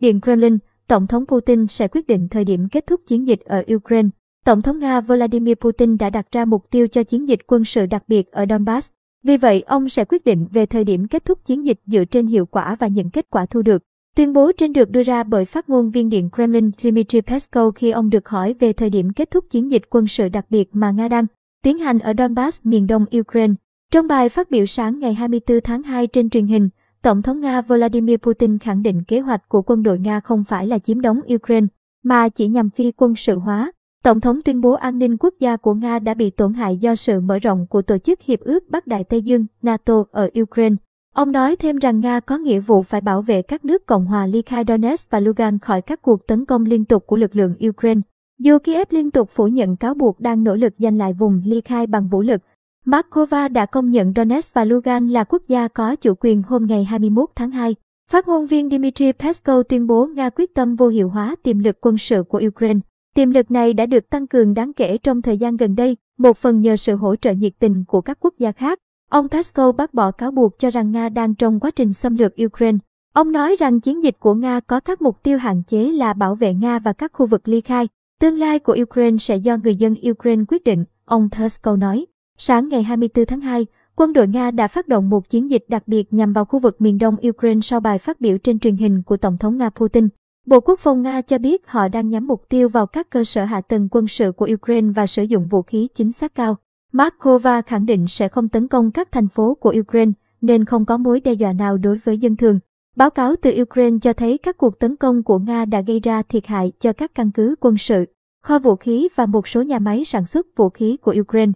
Điện Kremlin, Tổng thống Putin sẽ quyết định thời điểm kết thúc chiến dịch ở Ukraine. Tổng thống Nga Vladimir Putin đã đặt ra mục tiêu cho chiến dịch quân sự đặc biệt ở Donbass. Vì vậy, ông sẽ quyết định về thời điểm kết thúc chiến dịch dựa trên hiệu quả và những kết quả thu được. Tuyên bố trên được đưa ra bởi phát ngôn viên Điện Kremlin Dmitry Peskov khi ông được hỏi về thời điểm kết thúc chiến dịch quân sự đặc biệt mà Nga đang tiến hành ở Donbass, miền đông Ukraine. Trong bài phát biểu sáng ngày 24 tháng 2 trên truyền hình, Tổng thống Nga Vladimir Putin khẳng định kế hoạch của quân đội Nga không phải là chiếm đóng Ukraine, mà chỉ nhằm phi quân sự hóa. Tổng thống tuyên bố an ninh quốc gia của Nga đã bị tổn hại do sự mở rộng của Tổ chức Hiệp ước Bắc Đại Tây Dương NATO ở Ukraine. Ông nói thêm rằng Nga có nghĩa vụ phải bảo vệ các nước Cộng hòa ly khai Donetsk và Lugan khỏi các cuộc tấn công liên tục của lực lượng Ukraine. Dù Kiev liên tục phủ nhận cáo buộc đang nỗ lực giành lại vùng ly khai bằng vũ lực, Moscow đã công nhận Donetsk và Lugan là quốc gia có chủ quyền hôm ngày 21 tháng 2. Phát ngôn viên Dmitry Peskov tuyên bố Nga quyết tâm vô hiệu hóa tiềm lực quân sự của Ukraine. Tiềm lực này đã được tăng cường đáng kể trong thời gian gần đây, một phần nhờ sự hỗ trợ nhiệt tình của các quốc gia khác. Ông Peskov bác bỏ cáo buộc cho rằng Nga đang trong quá trình xâm lược Ukraine. Ông nói rằng chiến dịch của Nga có các mục tiêu hạn chế là bảo vệ Nga và các khu vực ly khai. Tương lai của Ukraine sẽ do người dân Ukraine quyết định, ông Peskov nói. Sáng ngày 24 tháng 2, quân đội Nga đã phát động một chiến dịch đặc biệt nhằm vào khu vực miền đông Ukraine sau bài phát biểu trên truyền hình của Tổng thống Nga Putin. Bộ Quốc phòng Nga cho biết họ đang nhắm mục tiêu vào các cơ sở hạ tầng quân sự của Ukraine và sử dụng vũ khí chính xác cao. Moscow khẳng định sẽ không tấn công các thành phố của Ukraine, nên không có mối đe dọa nào đối với dân thường. Báo cáo từ Ukraine cho thấy các cuộc tấn công của Nga đã gây ra thiệt hại cho các căn cứ quân sự, kho vũ khí và một số nhà máy sản xuất vũ khí của Ukraine.